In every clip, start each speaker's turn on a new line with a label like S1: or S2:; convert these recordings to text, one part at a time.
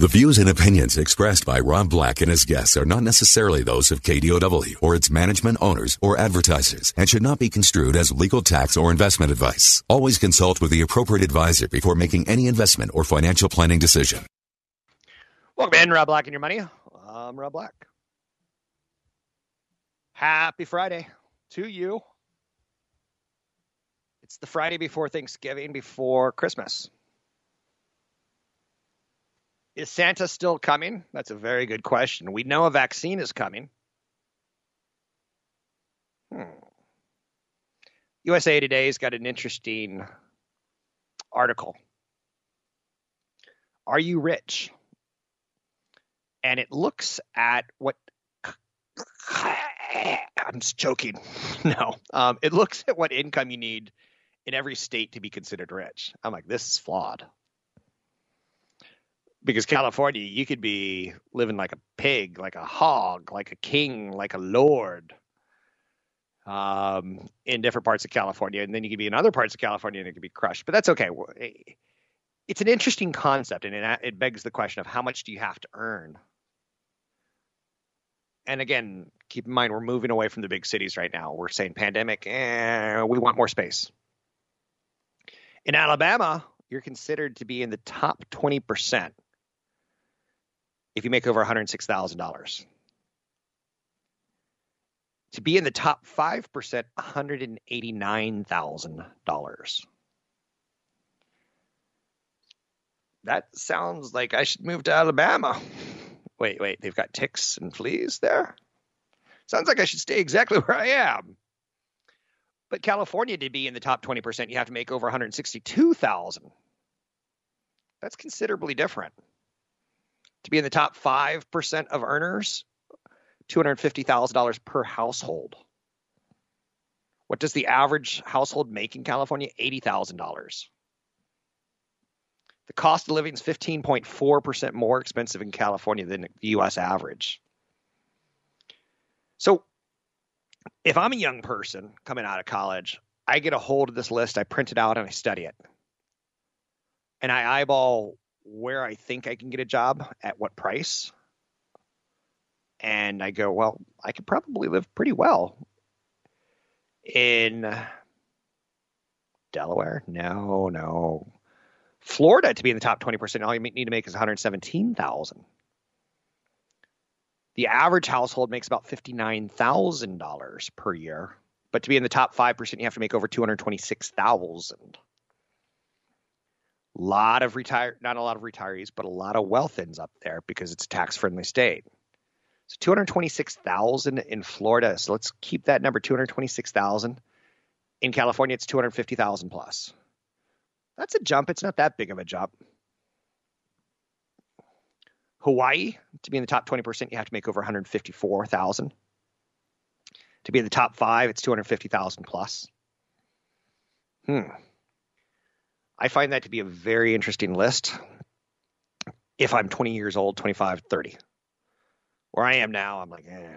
S1: The views and opinions expressed by Rob Black and his guests are not necessarily those of KDOW or its management owners or advertisers and should not be construed as legal tax or investment advice. Always consult with the appropriate advisor before making any investment or financial planning decision.
S2: Welcome in, Rob Black and your money. I'm Rob Black. Happy Friday to you. It's the Friday before Thanksgiving, before Christmas. Is Santa still coming? That's a very good question. We know a vaccine is coming. Hmm. USA Today's got an interesting article. Are you rich? And it looks at what I'm just joking. No, um, it looks at what income you need in every state to be considered rich. I'm like, this is flawed because California, you could be living like a pig, like a hog, like a king, like a lord, um, in different parts of California, and then you could be in other parts of California and it could be crushed. But that's okay. Eh, it's an interesting concept, and it, it begs the question of how much do you have to earn. And again, keep in mind we're moving away from the big cities right now. We're saying pandemic, eh, we want more space. In Alabama, you're considered to be in the top 20% if you make over $106,000. To be in the top 5%, $189,000. That sounds like I should move to Alabama. Wait, wait, they've got ticks and fleas there? Sounds like I should stay exactly where I am. But California to be in the top 20%, you have to make over 162,000. That's considerably different to be in the top 5% of earners, $250,000 per household. What does the average household make in California? $80,000. The cost of living is 15.4% more expensive in California than the US average. So, if I'm a young person coming out of college, I get a hold of this list, I print it out, and I study it. And I eyeball where I think I can get a job at what price. And I go, well, I could probably live pretty well in Delaware. No, no. Florida to be in the top 20%, all you need to make is 117,000. The average household makes about $59,000 per year, but to be in the top 5%, you have to make over 226,000 lot of retire not a lot of retirees, but a lot of wealth ends up there because it's a tax friendly state. So 226,000 in Florida. So let's keep that number 226,000. In California, it's 250,000 plus. That's a jump. It's not that big of a jump. Hawaii, to be in the top 20%, you have to make over 154,000. To be in the top five, it's 250,000 plus. Hmm. I find that to be a very interesting list if I'm 20 years old, 25, 30. Where I am now, I'm like, eh,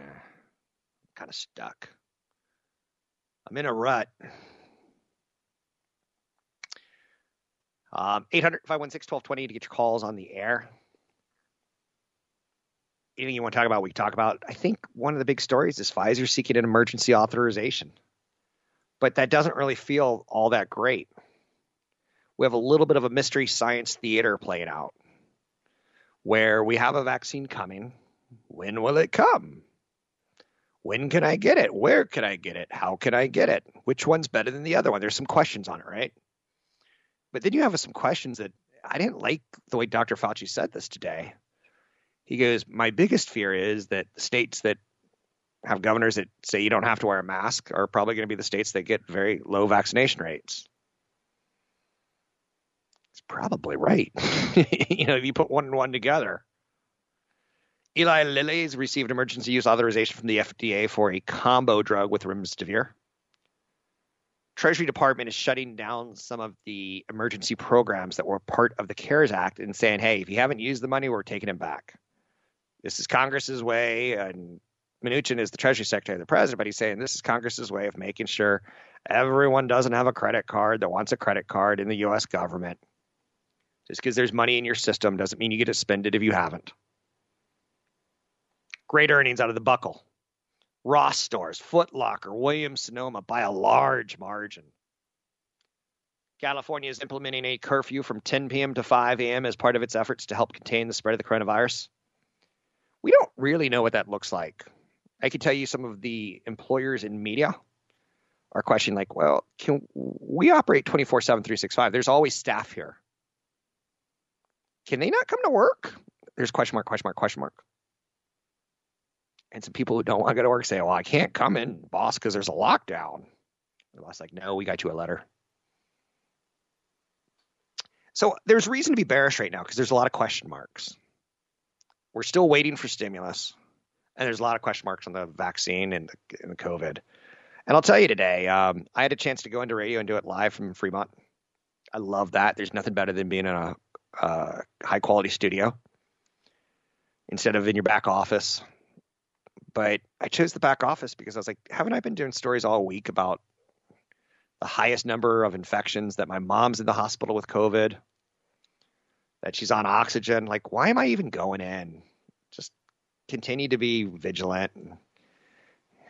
S2: kind of stuck. I'm in a rut. Um, 800 516 1220 to get your calls on the air. Anything you want to talk about, we talk about. I think one of the big stories is Pfizer seeking an emergency authorization, but that doesn't really feel all that great we have a little bit of a mystery science theater playing out where we have a vaccine coming. When will it come? When can I get it? Where can I get it? How can I get it? Which one's better than the other one? There's some questions on it, right? But then you have some questions that I didn't like the way Dr. Fauci said this today. He goes, My biggest fear is that states that have governors that say you don't have to wear a mask are probably going to be the states that get very low vaccination rates It's probably right. you know, if you put one and one together. Eli Lilly's received emergency use authorization from the FDA for a combo drug with remdesivir. Treasury Department is shutting down some of the emergency programs that were part of the CARES Act and saying, hey, if you haven't used the money, we're taking it back. This is Congress's way, and Mnuchin is the Treasury Secretary of the President, but he's saying this is Congress's way of making sure everyone doesn't have a credit card that wants a credit card in the U.S. government. Just because there's money in your system doesn't mean you get to spend it if you haven't. Great earnings out of the buckle. Ross Stores, Foot Locker, Williams Sonoma by a large margin. California is implementing a curfew from 10 p.m. to 5 a.m. as part of its efforts to help contain the spread of the coronavirus. We don't really know what that looks like. I can tell you some of the employers in media are questioning, like, well, can we operate 24 7, 365? There's always staff here. Can they not come to work? There's question mark, question mark, question mark. And some people who don't want to go to work say, well, I can't come in, boss, because there's a lockdown. The boss like, no, we got you a letter. So there's reason to be bearish right now because there's a lot of question marks. We're still waiting for stimulus, and there's a lot of question marks on the vaccine and the, and the COVID. And I'll tell you today, um, I had a chance to go into radio and do it live from Fremont. I love that. There's nothing better than being in a, a high quality studio instead of in your back office but I chose the back office because I was like, haven't I been doing stories all week about the highest number of infections that my mom's in the hospital with COVID, that she's on oxygen? Like, why am I even going in? Just continue to be vigilant.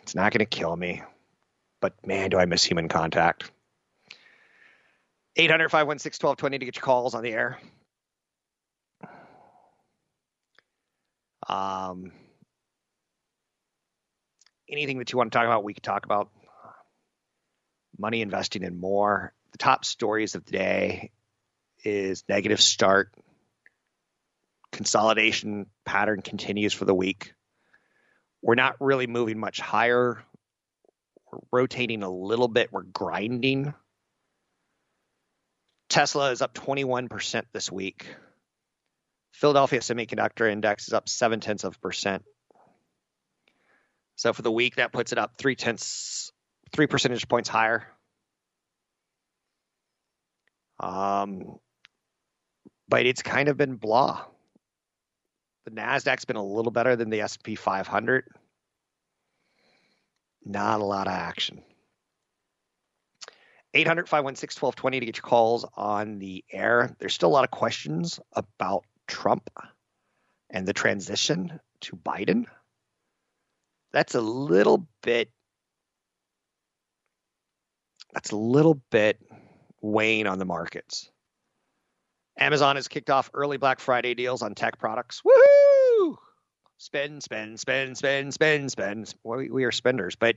S2: It's not going to kill me, but man, do I miss human contact. 800 516 1220 to get your calls on the air. Um, anything that you want to talk about, we can talk about. Money investing in more. The top stories of the day is negative start. Consolidation pattern continues for the week. We're not really moving much higher. We're rotating a little bit. We're grinding. Tesla is up 21% this week. Philadelphia Semiconductor Index is up seven tenths of a percent. So for the week, that puts it up three tenths, three percentage points higher. Um, but it's kind of been blah. The Nasdaq's been a little better than the S&P 500. Not a lot of action. 800 516 1220 to get your calls on the air. There's still a lot of questions about Trump and the transition to Biden that's a little bit that's a little bit weighing on the markets. Amazon has kicked off early Black Friday deals on tech products. Woohoo! Spend, spend, spend, spend, spend, spend. We, are spenders, but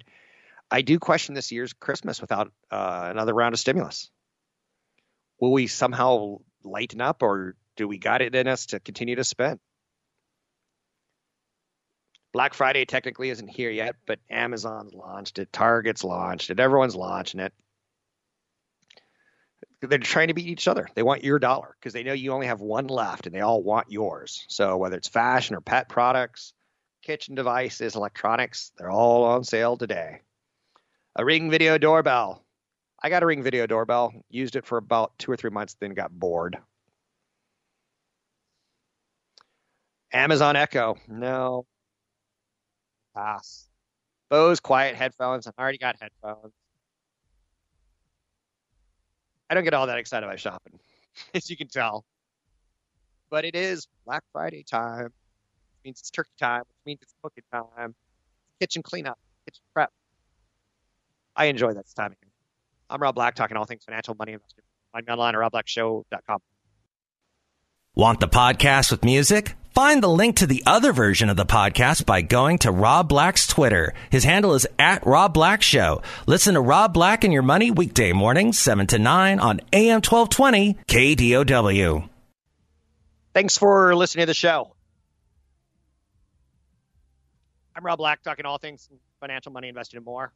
S2: I do question this year's Christmas without uh, another round of stimulus. Will we somehow lighten up, or do we got it in us to continue to spend? Black Friday technically isn't here yet, but Amazon's launched it, Target's launched it, everyone's launching it. They're trying to beat each other. They want your dollar because they know you only have one left and they all want yours. So whether it's fashion or pet products, kitchen devices, electronics, they're all on sale today. A Ring Video doorbell. I got a Ring Video doorbell, used it for about two or three months, then got bored. Amazon Echo. No, pass. Bose quiet headphones. I've already got headphones. I don't get all that excited by shopping, as you can tell. But it is Black Friday time. It means it's turkey time, which means it's cooking time. Kitchen cleanup, kitchen prep. I enjoy that time. I'm Rob Black, talking all things financial, money, investment. Find me online at robblackshow.com.
S3: Want the podcast with music? Find the link to the other version of the podcast by going to Rob Black's Twitter. His handle is at Rob Black Show. Listen to Rob Black and Your Money weekday mornings, 7 to 9 on AM 1220 KDOW.
S2: Thanks for listening to the show. I'm Rob Black, talking all things financial, money, investing, and more.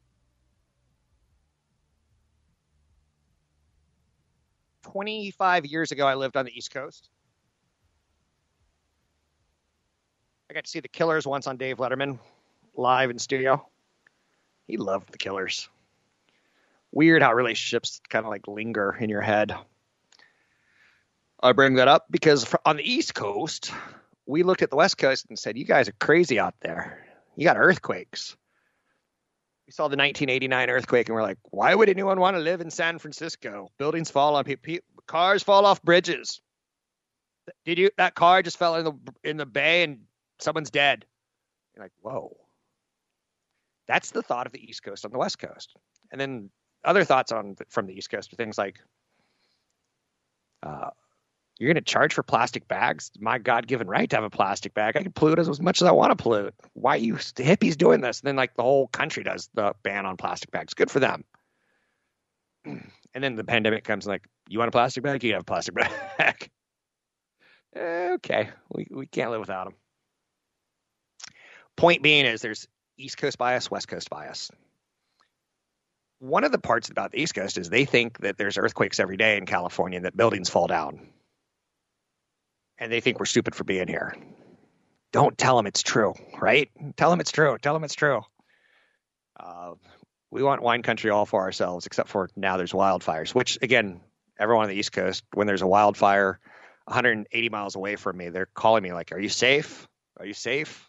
S2: 25 years ago, I lived on the East Coast. I got to see the Killers once on Dave Letterman live in studio. He loved the Killers. Weird how relationships kind of like linger in your head. I bring that up because on the East Coast, we looked at the West Coast and said, "You guys are crazy out there. You got earthquakes." We saw the 1989 earthquake and we're like, "Why would anyone want to live in San Francisco? Buildings fall on people, cars fall off bridges. Did you that car just fell in the in the bay and someone's dead?" You're like, "Whoa." That's the thought of the East Coast on the West Coast. And then other thoughts on from the East Coast are things like uh, you're going to charge for plastic bags? My God given right to have a plastic bag. I can pollute as, much as I want to pollute. Why are you hippies doing this? And then, like, the whole country does the ban on plastic bags. Good for them. And then the pandemic comes, like, you want a plastic bag? You have a plastic bag. okay. We, we can't live without them. Point being is there's East Coast bias, West Coast bias. One of the parts about the East Coast is they think that there's earthquakes every day in California and that buildings fall down and they think we're stupid for being here. Don't tell them it's true, right? Tell them it's true. Tell them it's true. Uh, we want wine country all for ourselves, except for now there's wildfires, which again, everyone on the East Coast, when there's a wildfire 180 miles away from me, they're calling me like, Are you safe? Are you safe?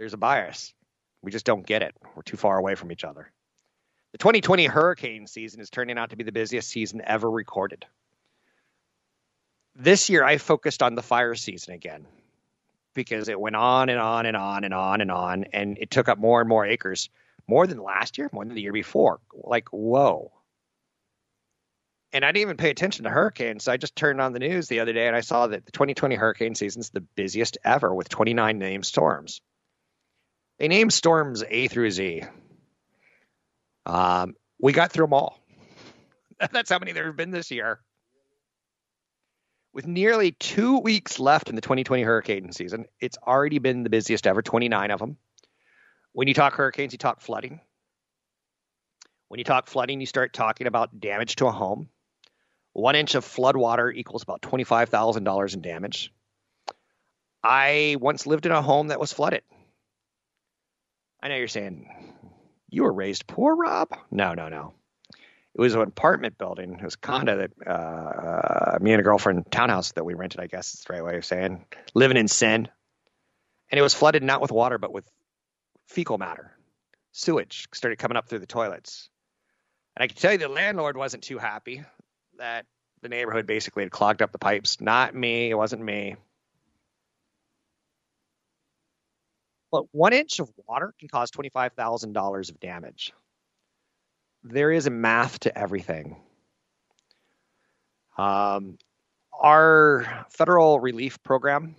S2: There's a bias. We just don't get it. We're too far away from each other. The 2020 hurricane season is turning out to be the busiest season ever recorded this year I focused on the fire season again because it went on and on and on and on and on, and it took up more and more acres, more than last year, more than the year before. Like, whoa. And I didn't even pay attention to hurricanes. So I just turned on the news the other day and I saw that the 2020 hurricane season is the busiest ever with 29 named storms. They named storms A through Z. Um, we got through them all. That's how many there have been this year. With nearly two weeks left in the 2020 hurricane season, it's already been the busiest ever, 29 of them. When you talk hurricanes, you talk flooding. When you talk flooding, you start talking about damage to a home. One inch of flood water equals about $25,000 in damage. I once lived in a home that was flooded. I know you're saying, you were raised poor, Rob? No, no, no it was an apartment building. It was condo that uh, me and a girlfriend townhouse that we rented. I guess is the right way of saying living in sin, and it was flooded not with water but with fecal matter, sewage started coming up through the toilets. And I can tell you the landlord wasn't too happy that the neighborhood basically had clogged up the pipes. Not me. It wasn't me. But one inch of water can cause $25,000 of damage there is a math to everything. Um, our federal relief program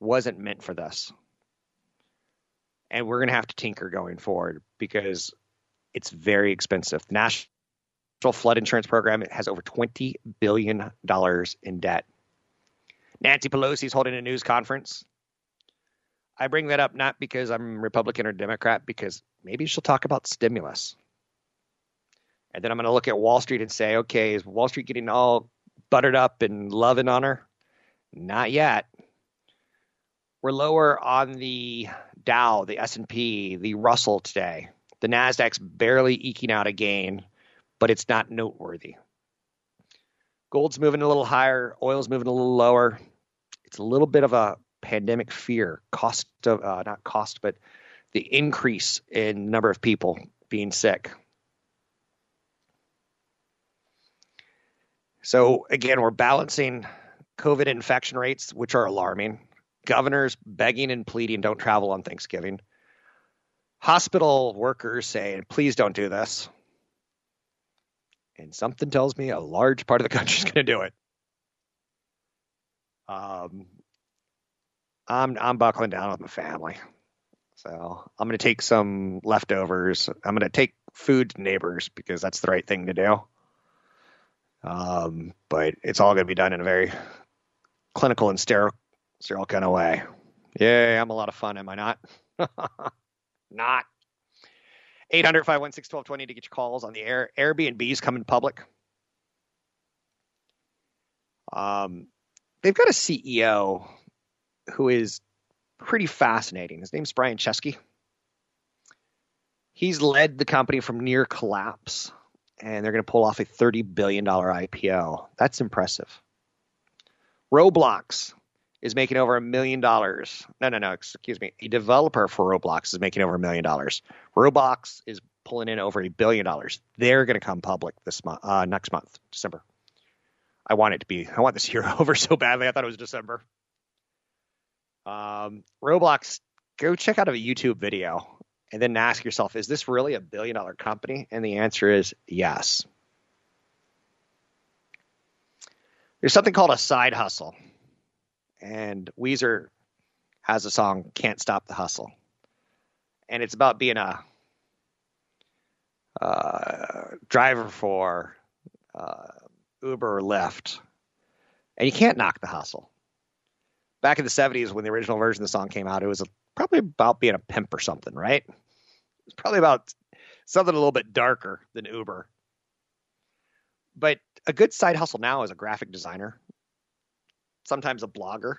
S2: wasn't meant for this. And we're going to have to tinker going forward because it's very expensive. The National Flood Insurance Program it has over $20 billion in debt. Nancy Pelosi is holding a news conference. I bring that up not because I'm Republican or Democrat, because maybe she'll talk about stimulus. And then I'm going to look at Wall Street and say, okay, is Wall Street getting all buttered up and loving on her? Not yet. We're lower on the Dow, the S&P, the Russell today. The Nasdaq's barely eking out a gain, but it's not noteworthy. Gold's moving a little higher, oil's moving a little lower. It's a little bit of a pandemic fear, cost of uh, not cost, but the increase in number of people being sick. So again, we're balancing COVID infection rates, which are alarming. Governors begging and pleading don't travel on Thanksgiving. Hospital workers saying, please don't do this. And something tells me a large part of the country is going to do it. Um, I'm I'm buckling down with my family, so I'm going to take some leftovers. I'm going to take food to neighbors because that's the right thing to do. Um, but it's all going to be done in a very clinical and sterile, sterile kind of way. Yeah, I'm a lot of fun, am I not? not. 800 516 1220 to get your calls on the air. Airbnb's coming public. Um, they've got a CEO who is pretty fascinating. His name's Brian Chesky. He's led the company from near collapse, and they're going to pull off a $30 billion IPO. That's impressive. Roblox is making over a million dollars. No, no, no, excuse me. A developer for Roblox is making over a million dollars. Roblox is pulling in over a billion dollars. They're going to come public this month, uh, next month, December. I want it to be. I want this year over so badly. I thought it was December. Um, Roblox, go check out a YouTube video and then ask yourself, is this really a billion dollar company? And the answer is yes. There's something called a side hustle. And Weezer has a song, Can't Stop the Hustle. And it's about being a uh, driver for uh, Uber or Lyft. And you can't knock the hustle back in the 70s when the original version of the song came out, it was probably about being a pimp or something, right? It's probably about something a little bit darker than Uber. But a good side hustle now is a graphic designer, sometimes a blogger,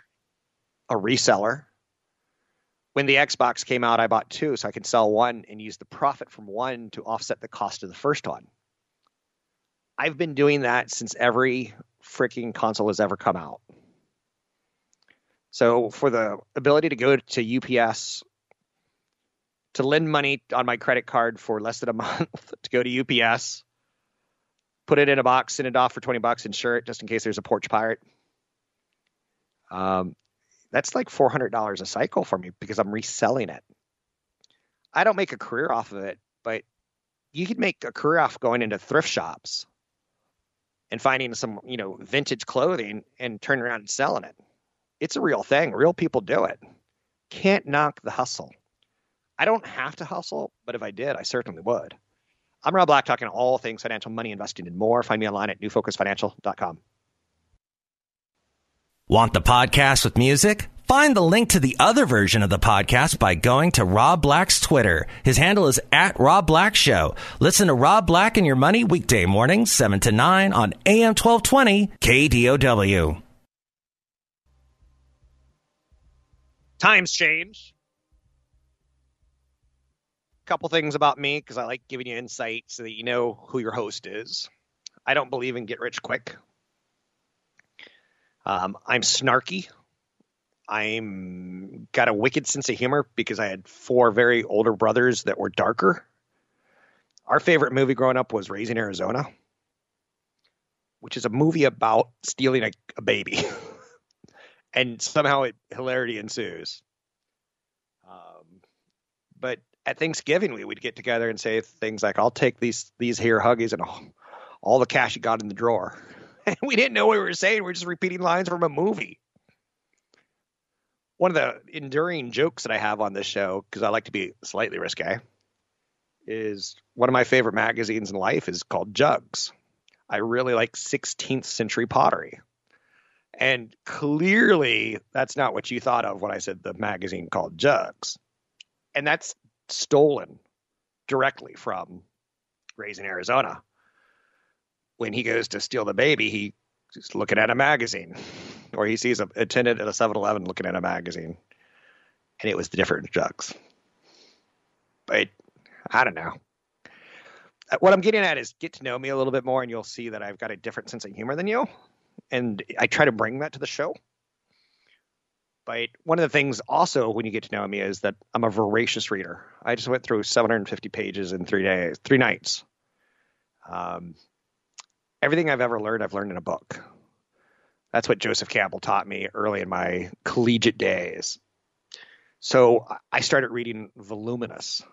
S2: a reseller. When the Xbox came out, I bought two so I could sell one and use the profit from one to offset the cost of the first one. I've been doing that since every freaking console has ever come out. So for the ability to go to UPS to lend money on my credit card for less than a month to go to UPS, put it in a box, send it off for 20 bucks, insure it just in case there's a porch pirate. Um, that's like $400 a cycle for me because I'm reselling it. I don't make a career off of it, but you could make a career off going into thrift shops and finding some, you know, vintage clothing and turning around and selling it it's a real thing. Real people do it. Can't knock the hustle. I don't have to hustle, but if I did, I certainly would. I'm Rob Black, talking all things financial, money, investing, and more. Find me online at newfocusfinancial.com.
S3: Want the podcast with music? Find the link to the other version of the podcast by going to Rob Black's Twitter. His handle is at Rob Black Show. Listen to Rob Black and Your Money weekday mornings, 7 to 9 on AM 1220 KDOW.
S2: Times change. A couple things about me because I like giving you insight so that you know who your host is. I don't believe in get rich quick. Um, I'm snarky. I'm got a wicked sense of humor because I had four very older brothers that were darker. Our favorite movie growing up was Raising Arizona, which is a movie about stealing a, a baby. and somehow it hilarity ensues. Um, but at Thanksgiving, we would get together and say things like, "I'll take these these here huggies and all, all the cash you got in the drawer." And we didn't know what we were saying. We are just repeating lines from a movie. One of the enduring jokes that I have on this show, because I like to be slightly risque, is one of my favorite magazines in life is called Jugs. I really like 16th century pottery. And clearly, that's not what you thought of when I said the magazine called Jugs. And that's stolen directly from Raising Arizona. When he goes to steal the baby, he's looking at a magazine, or he sees a attendant at a 7 Eleven looking at a magazine. And it was the different Jugs. But I don't know. Uh, what I'm getting at is get to know me a little bit more, and you'll see that I've got a different sense of humor than you and I try to bring that to the show. But one of the things also when you get to know me is that I'm a voracious reader. I just went through 750 pages in three days, three nights. Um, everything I've ever learned, I've learned in a book. That's what Joseph Campbell taught me early in my collegiate days. So I started reading voluminous,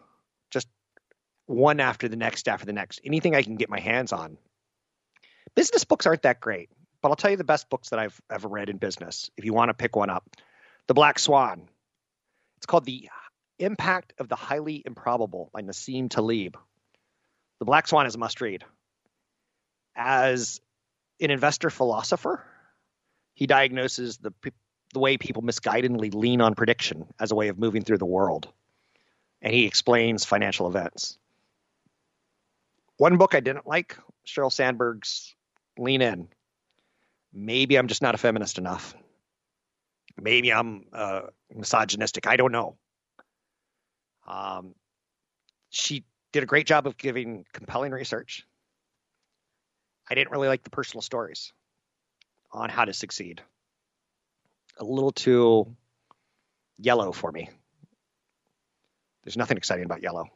S2: just one after the next after the next. Anything I can get my hands on. Business books aren't that great. But I'll tell you the best books that I've ever read in business if you want to pick one up. The Black Swan. It's called The Impact of the Highly Improbable by Nassim Taleb. The Black Swan is a must read. As an investor philosopher, he diagnoses the, the way people misguidedly lean on prediction as a way of moving through the world. And he explains financial events. One book I didn't like, Sheryl Sandberg's Lean In Maybe I'm just not a feminist enough. Maybe I'm uh, misogynistic. I don't know. Um, she did a great job of giving compelling research. I didn't really like the personal stories on how to succeed. A little too yellow for me. There's nothing exciting about yellow.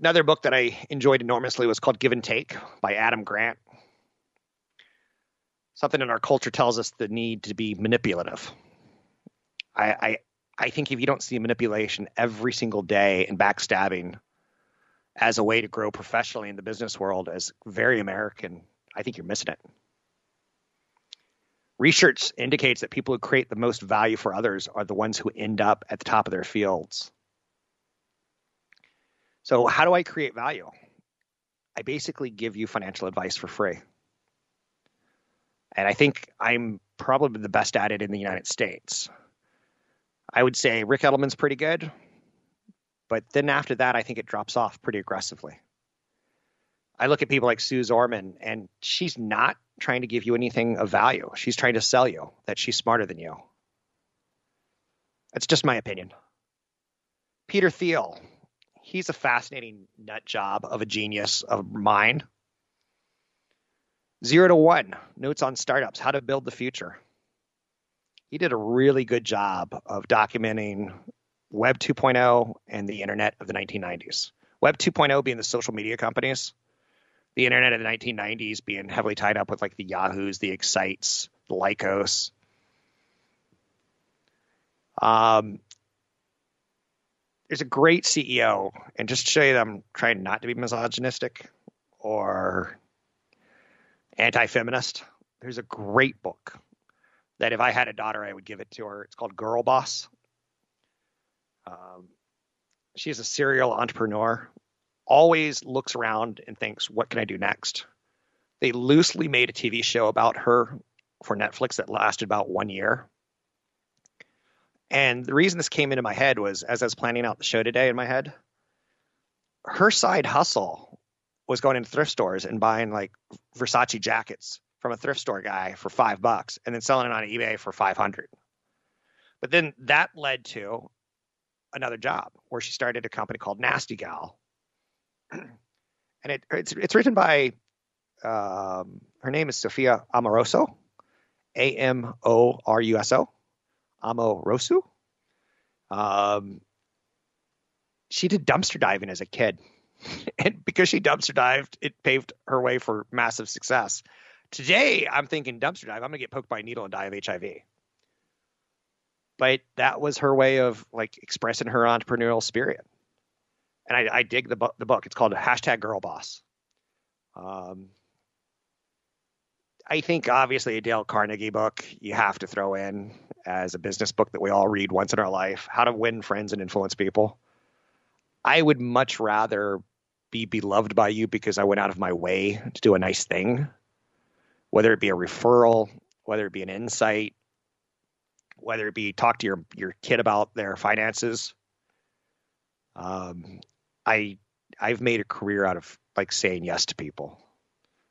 S2: Another book that I enjoyed enormously was called Give and Take by Adam Grant. Something in our culture tells us the need to be manipulative. I, I, I think if you don't see manipulation every single day and backstabbing as a way to grow professionally in the business world as very American, I think you're missing it. Research indicates that people who create the most value for others are the ones who end up at the top of their fields. So, how do I create value? I basically give you financial advice for free. And I think I'm probably the best at it in the United States. I would say Ric Edelman's pretty good, but then after that, I think it drops off pretty aggressively. I look at people like Suze Orman, and she's not trying to give you anything of value. She's trying to sell you that she's smarter than you. That's just my opinion. Peter Thiel, he's a fascinating nut job of a genius of mind. Zero to one notes on startups, how to build the future. He did a really good job of documenting Web 2.0 and the internet of the 1990s. Web 2.0 being the social media companies, the internet of the 1990s being heavily tied up with like the Yahoos, the Excites, the Lycos. Um, there's a great CEO, and just to show you that I'm trying not to be misogynistic or anti-feminist. There's a great book that if I had a daughter, I would give it to her. It's called Girl Boss. Um, she's a serial entrepreneur, always looks around and thinks, what can I do next? They loosely made a TV show about her for Netflix that lasted about one year. And the reason this came into my head was as I was planning out the show today in my head, her side hustle was going into thrift stores and buying like Versace jackets from a thrift store guy for five bucks and then selling it on eBay for 500. But then that led to another job where she started a company called Nasty Gal. and it, it's, it's written by, um, her name is Sophia Amoruso, A M O R U S O. Amoruso. Um, she did dumpster diving as a kid. and because she dumpster dived, it paved her way for massive success. Today, I'm thinking dumpster dive. I'm to get poked by a needle and die of HIV. But that was her way of like expressing her entrepreneurial spirit. And I, I dig the, bu- the book. It's called hashtag girl boss. Um, I think obviously a Dale Carnegie book you have to throw in as a business book that we all read once in our life How to Win Friends and Influence People. I would much rather be beloved by you because I went out of my way to do a nice thing, whether it be a referral, whether it be an insight, whether it be talk to your, your kid about their finances. Um, I I've made a career out of like saying yes to people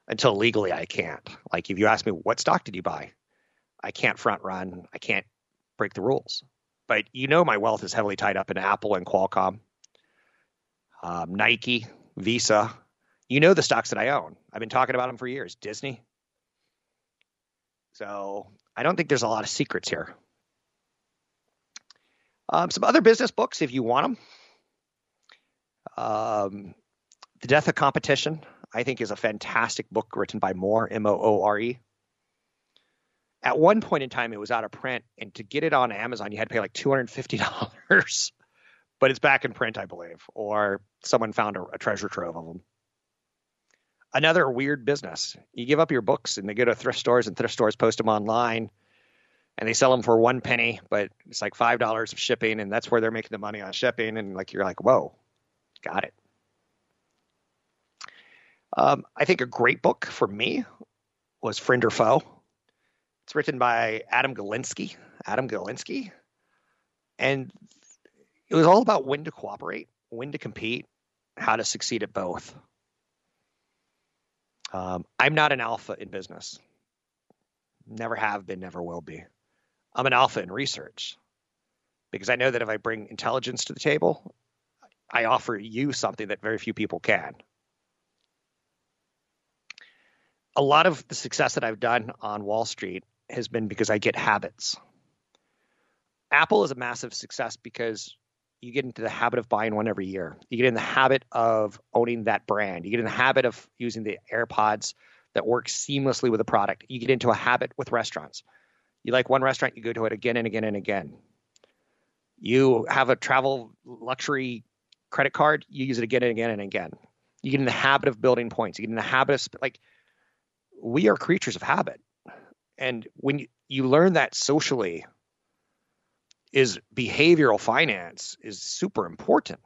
S2: until legally I can't. Like if you ask me what stock did you buy, I can't front run. I can't break the rules. But you know my wealth is heavily tied up in Apple and Qualcomm, um, Nike, Visa. You know the stocks that I own. I've been talking about them for years. Disney. So I don't think there's a lot of secrets here. Um, some other business books, if you want them. Um, the Death of Competition, I think, is a fantastic book written by Moore, M O O R E. At one point in time, it was out of print, and to get it on Amazon, you had to pay like $250 but it's back in print, I believe, or someone found a, a treasure trove of them. Another weird business. You give up your books, and they go to thrift stores, and thrift stores post them online, and they sell them for one penny, but it's like five dollars of shipping, and that's where they're making the money on shipping. And like you're like, whoa, got it. Um, I think a great book for me was Friend or Foe. It's written by Adam Galinsky. Adam Galinsky. And it was all about when to cooperate, when to compete, how to succeed at both. Um, I'm not an alpha in business. Never have been, never will be. I'm an alpha in research because I know that if I bring intelligence to the table, I offer you something that very few people can. A lot of the success that I've done on Wall Street has been because I get habits. Apple is a massive success because you get into the habit of buying one every year. You get in the habit of owning that brand. You get in the habit of using the AirPods that work seamlessly with the product. You get into a habit with restaurants. You like one restaurant, you go to it again and again and again. You have a travel luxury credit card, you use it again and again and again. You get in the habit of building points. You get in the habit of like we are creatures of habit. And when you, you learn that socially is behavioral finance is super important.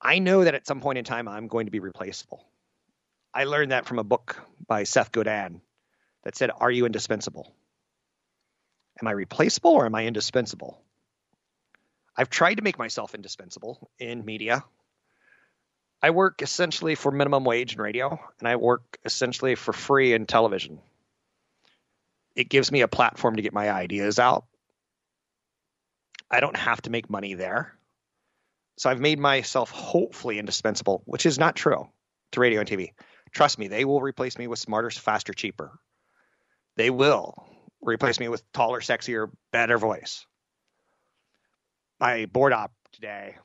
S2: I know that at some point in time I'm going to be replaceable. I learned that from a book by Seth Godin that said, Are you indispensable? Am I replaceable or am I indispensable? I've tried to make myself indispensable in media. I work essentially for minimum wage in radio, and I work essentially for free in television it gives me a platform to get my ideas out. I don't have to make money there. So I've made myself hopefully indispensable, which is not true to radio and TV. Trust me, they will replace me with smarter, faster, cheaper. They will replace me with taller, sexier, better voice. My board op today,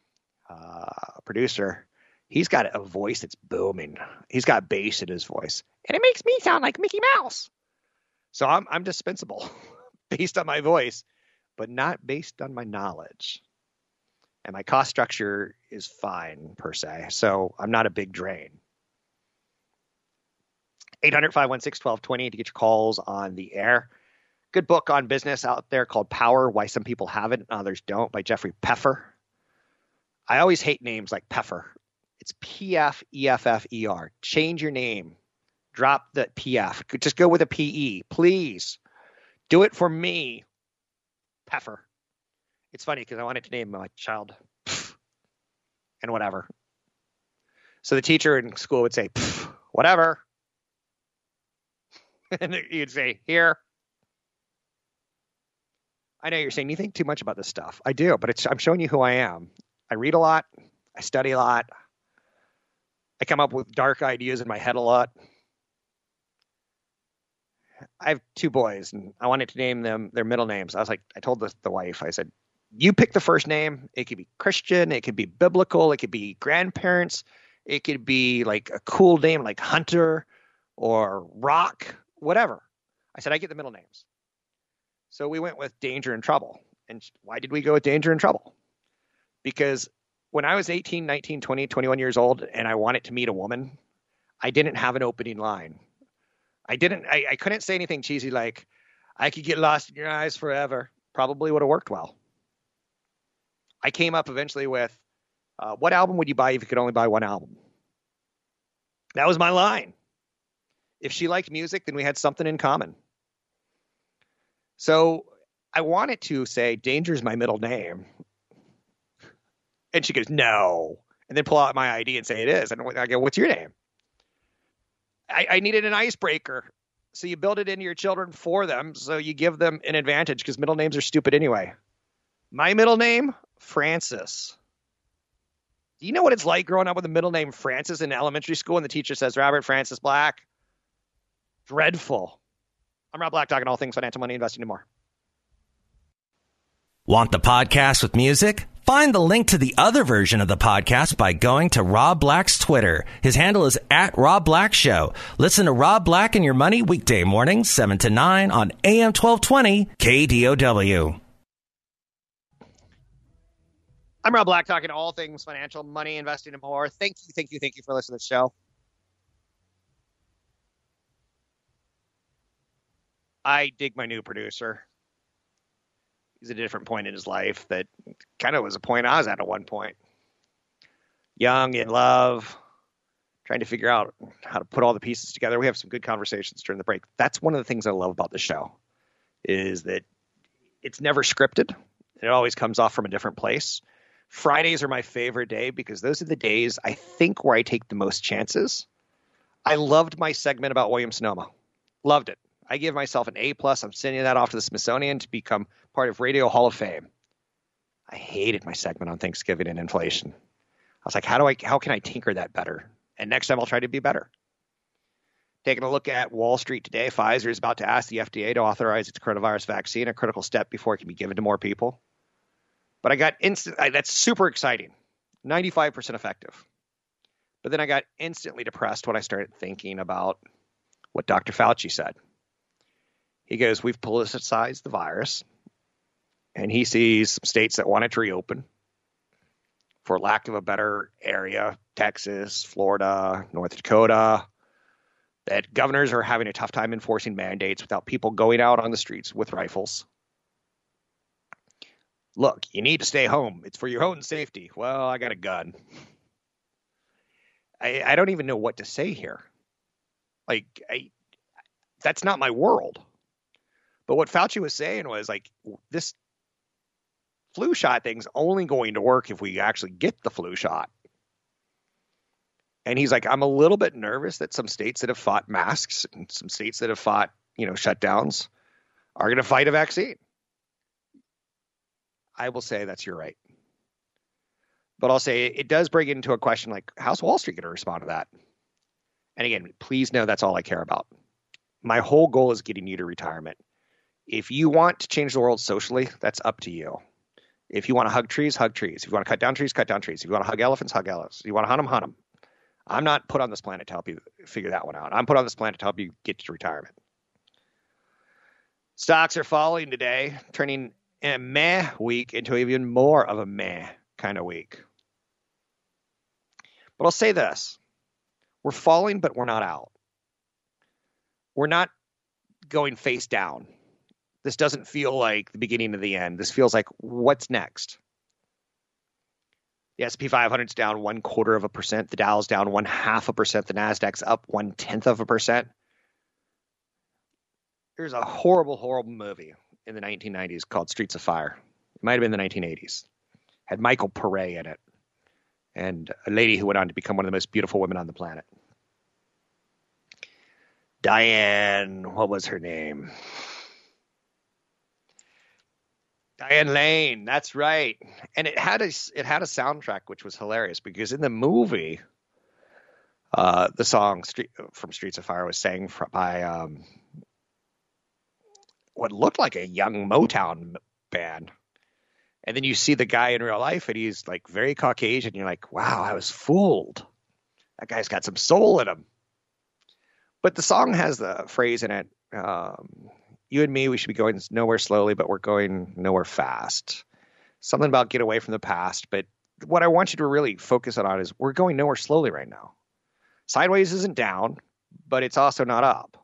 S2: uh, producer, he's got a voice that's booming. He's got bass in his voice, and it makes me sound like Mickey Mouse. So I'm I'm dispensable based on my voice, but not based on my knowledge. And my cost structure is fine per se. So I'm not a big drain. 800 516 1220 to get your calls on the air. Good book on business out there called Power Why Some People Have It and Others Don't by Jeffrey Pfeffer. I always hate names like Pfeffer. It's P F E F F E R. Change your name Drop the PF. Just go with a PE, please. Do it for me, Pfeffer. It's funny because I wanted to name my child and whatever. So the teacher in school would say, whatever. and you'd say, here. I know you're saying you think too much about this stuff. I do, but I'm showing you who I am. I read a lot. I study a lot. I come up with dark ideas in my head a lot. I have two boys, and I wanted to name them their middle names. I was like, I told the, the wife, I said, you pick the first name. It could be Christian, it could be biblical, it could be grandparents, it could be like a cool name like Hunter or Rock, whatever. I said, I get the middle names. So we went with Danger and Trouble. And why did we go with Danger and Trouble? Because when I was 18, 19, 20, 21 years old and I wanted to meet a woman, I didn't have an opening line. I didn't. I, I couldn't say anything cheesy like, "I could get lost in your eyes forever." Probably would have worked well. I came up eventually with, uh, "What album would you buy if you could only buy one album?" That was my line. If she liked music, then we had something in common. So I wanted to say Danger's my middle name. And she goes, no. And then pull out my ID and say it is. And I go, what's your name? I, I needed an icebreaker. So you build it into your children for them. So you give them an advantage because middle names are stupid anyway. My middle name, Francis. Do you know what it's like growing up with a middle name Francis in elementary school and the teacher says Robert Francis Black? Dreadful. I'm Rob Black talking all things financial money investing and more.
S3: Want the podcast with music? Find the link to the other version of the podcast by going to Rob Black's Twitter. His handle is at Rob Black Show. Listen to Rob Black and Your Money weekday mornings, 7 to 9 on AM 1220 KDOW.
S2: I'm Rob Black talking all things financial, money, investing, and more. Thank you, thank you, thank you for listening to the show. I dig my new producer he's at a different point in his life that kind of was a point I was at at one point. Young, in love, trying to figure out how to put all the pieces together. We have some good conversations during the break. That's one of the things I love about the show is that it's never scripted. It always comes off from a different place. Fridays are my favorite day because those are the days I think where I take the most chances. I loved my segment about William Sonoma. Loved it. I give myself an A plus. I'm sending that off to the Smithsonian to become part of Radio Hall of Fame. I hated my segment on Thanksgiving and inflation. I was like, how do I how can I tinker that better? And next time I'll try to be better. Taking a look at Wall Street today, Pfizer is about to ask the FDA to authorize its coronavirus vaccine, a critical step before it can be given to more people. But I got instant, that's super exciting. 95% effective. But then I got instantly depressed when I started thinking about what Dr. Fauci said. He goes, We've politicized the virus. And he sees some states that want it to reopen. For lack of a better area, Texas, Florida, North Dakota, that governors are having a tough time enforcing mandates without people going out on the streets with rifles look, you need to stay home. It's for your own safety. Well, I got a gun. I, I don't even know what to say here. Like, I, that's not my world. But what Fauci was saying was like, this flu shot thing's only going to work if we actually get the flu shot. And he's like, I'm a little bit nervous that some states that have fought masks and some states that have fought, you know, shutdowns are going to fight a vaccine. I will say that's your right. But I'll say it does bring into a question like, how's Wall Street going to respond to that? And again, please know that's all I care about. My whole goal is getting you to retirement. If you want to change the world socially, that's up to you. If you want to hug trees, hug trees. If you want to cut down trees, cut down trees. If you want to hug elephants, hug elephants. If you want to hunt them, hunt them. I'm not put on this planet to help you figure that one out. I'm put on this planet to help you get to retirement. Stocks are falling today, turning a meh week into even more of a meh kind of week. But I'll say this we're falling, but we're not out. We're not going face down. This doesn't feel like the beginning of the end. This feels like what's next? The S&P 500 is down one quarter of a percent. The Dow's down one half a percent. The Nasdaq's up one tenth of a percent. There's a horrible, horrible movie in the 1990s called Streets of Fire. It might have been the 1980s. Had Michael Paré in it, and a lady who went on to become one of the most beautiful women on the planet. Diane, what was her name? Diane Lane, that's right. And it had a it had a soundtrack which was hilarious because in the movie, uh, the song Street, from Streets of Fire was sang by um, what looked like a young Motown band. And then you see the guy in real life and he's like very Caucasian. You're like, wow, I was fooled. That guy's got some soul in him. But the song has the phrase in it um, you and me, we should be going nowhere slowly, but we're going nowhere fast. Something about get away from the past. But what I want you to really focus on is we're going nowhere slowly right now. Sideways isn't down, but it's also not up.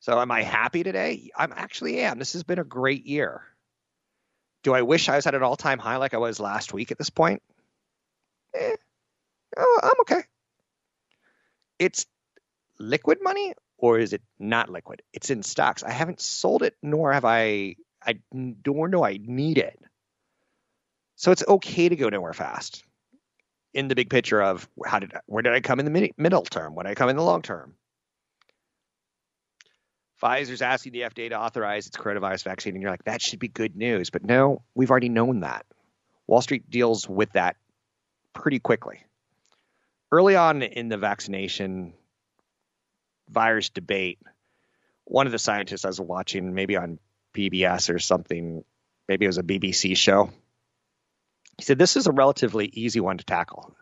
S2: So am I happy today? I'm actually am. This has been a great year. Do I wish I was at an all-time high like I was last week at this point? Eh, oh, I'm okay. It's liquid money or is it not liquid? It's in stocks. I haven't sold it, nor have I. I nor do I need it. So it's okay to go nowhere fast. In the big picture of how did I, where did I come in the middle term? When did I come in the long term? Pfizer's asking the FDA to authorize its coronavirus vaccine, and you're like, that should be good news. But no, we've already known that. Wall Street deals with that pretty quickly. Early on in the vaccination virus debate, one of the scientists I was watching, maybe on PBS or something, maybe it was a BBC show, he said this is a relatively easy one to tackle.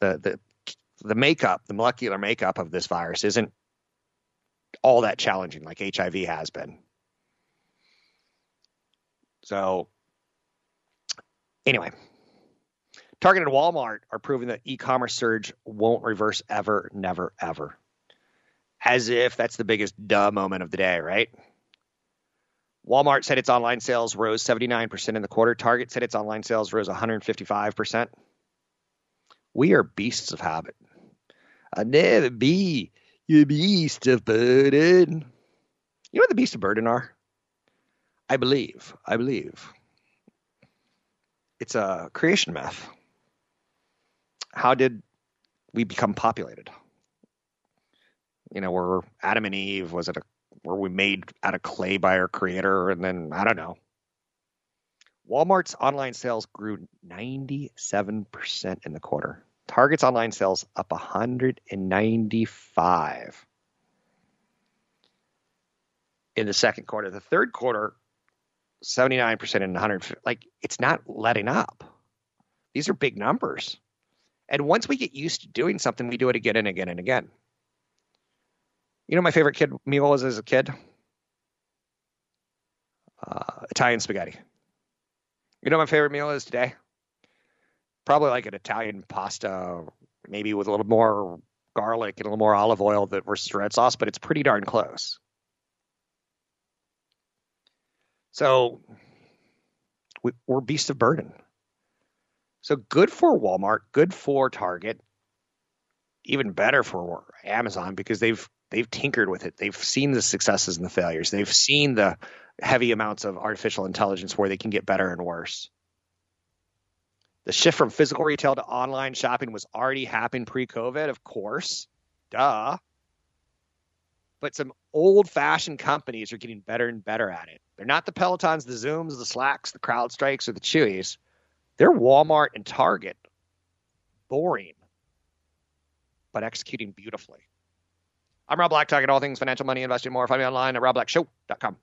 S2: The the the makeup, the molecular makeup of this virus isn't all that challenging like HIV has been. So, anyway, Target and Walmart are proving that e commerce surge won't reverse ever, never, ever. As if that's the biggest duh moment of the day, right? Walmart said its online sales rose 79% in the quarter. Target said its online sales rose 155%. We are beasts of habit. I never be you beast of burden. You know what the beast of burden are? I believe. I believe. it's a creation myth. How did we become populated? You know, were Adam and Eve, was it a were we made out of clay by our creator? And then I don't know. Walmart's online sales grew 97% in the quarter. Target's online sales up 195 in the second quarter. The third quarter, 79% and 100. Like it's not letting up. These are big numbers. And once we get used to doing something, we do it again and again and again. You know, my favorite kid meal was as a kid uh, Italian spaghetti. You know, my favorite meal is today probably like an Italian pasta, maybe with a little more garlic and a little more olive oil that versus red sauce, but it's pretty darn close. So we, are beasts of burden. So good for Walmart, good for Target, even better for Amazon because they've they've tinkered with it. They've seen the successes and the failures. They've seen the heavy amounts of artificial intelligence where they can get better and worse. The shift from physical retail to online shopping was already happening pre-COVID, of course. Duh. But some old-fashioned companies are getting better and better at it. They're not the Pelotons, the Zooms, the Slacks, the CrowdStrikes, or the Chewies. They're Walmart and Target. Boring, but executing beautifully. I'm Rob Black, talking all things financial, money, investing, more. Find me online at robblackshow.com.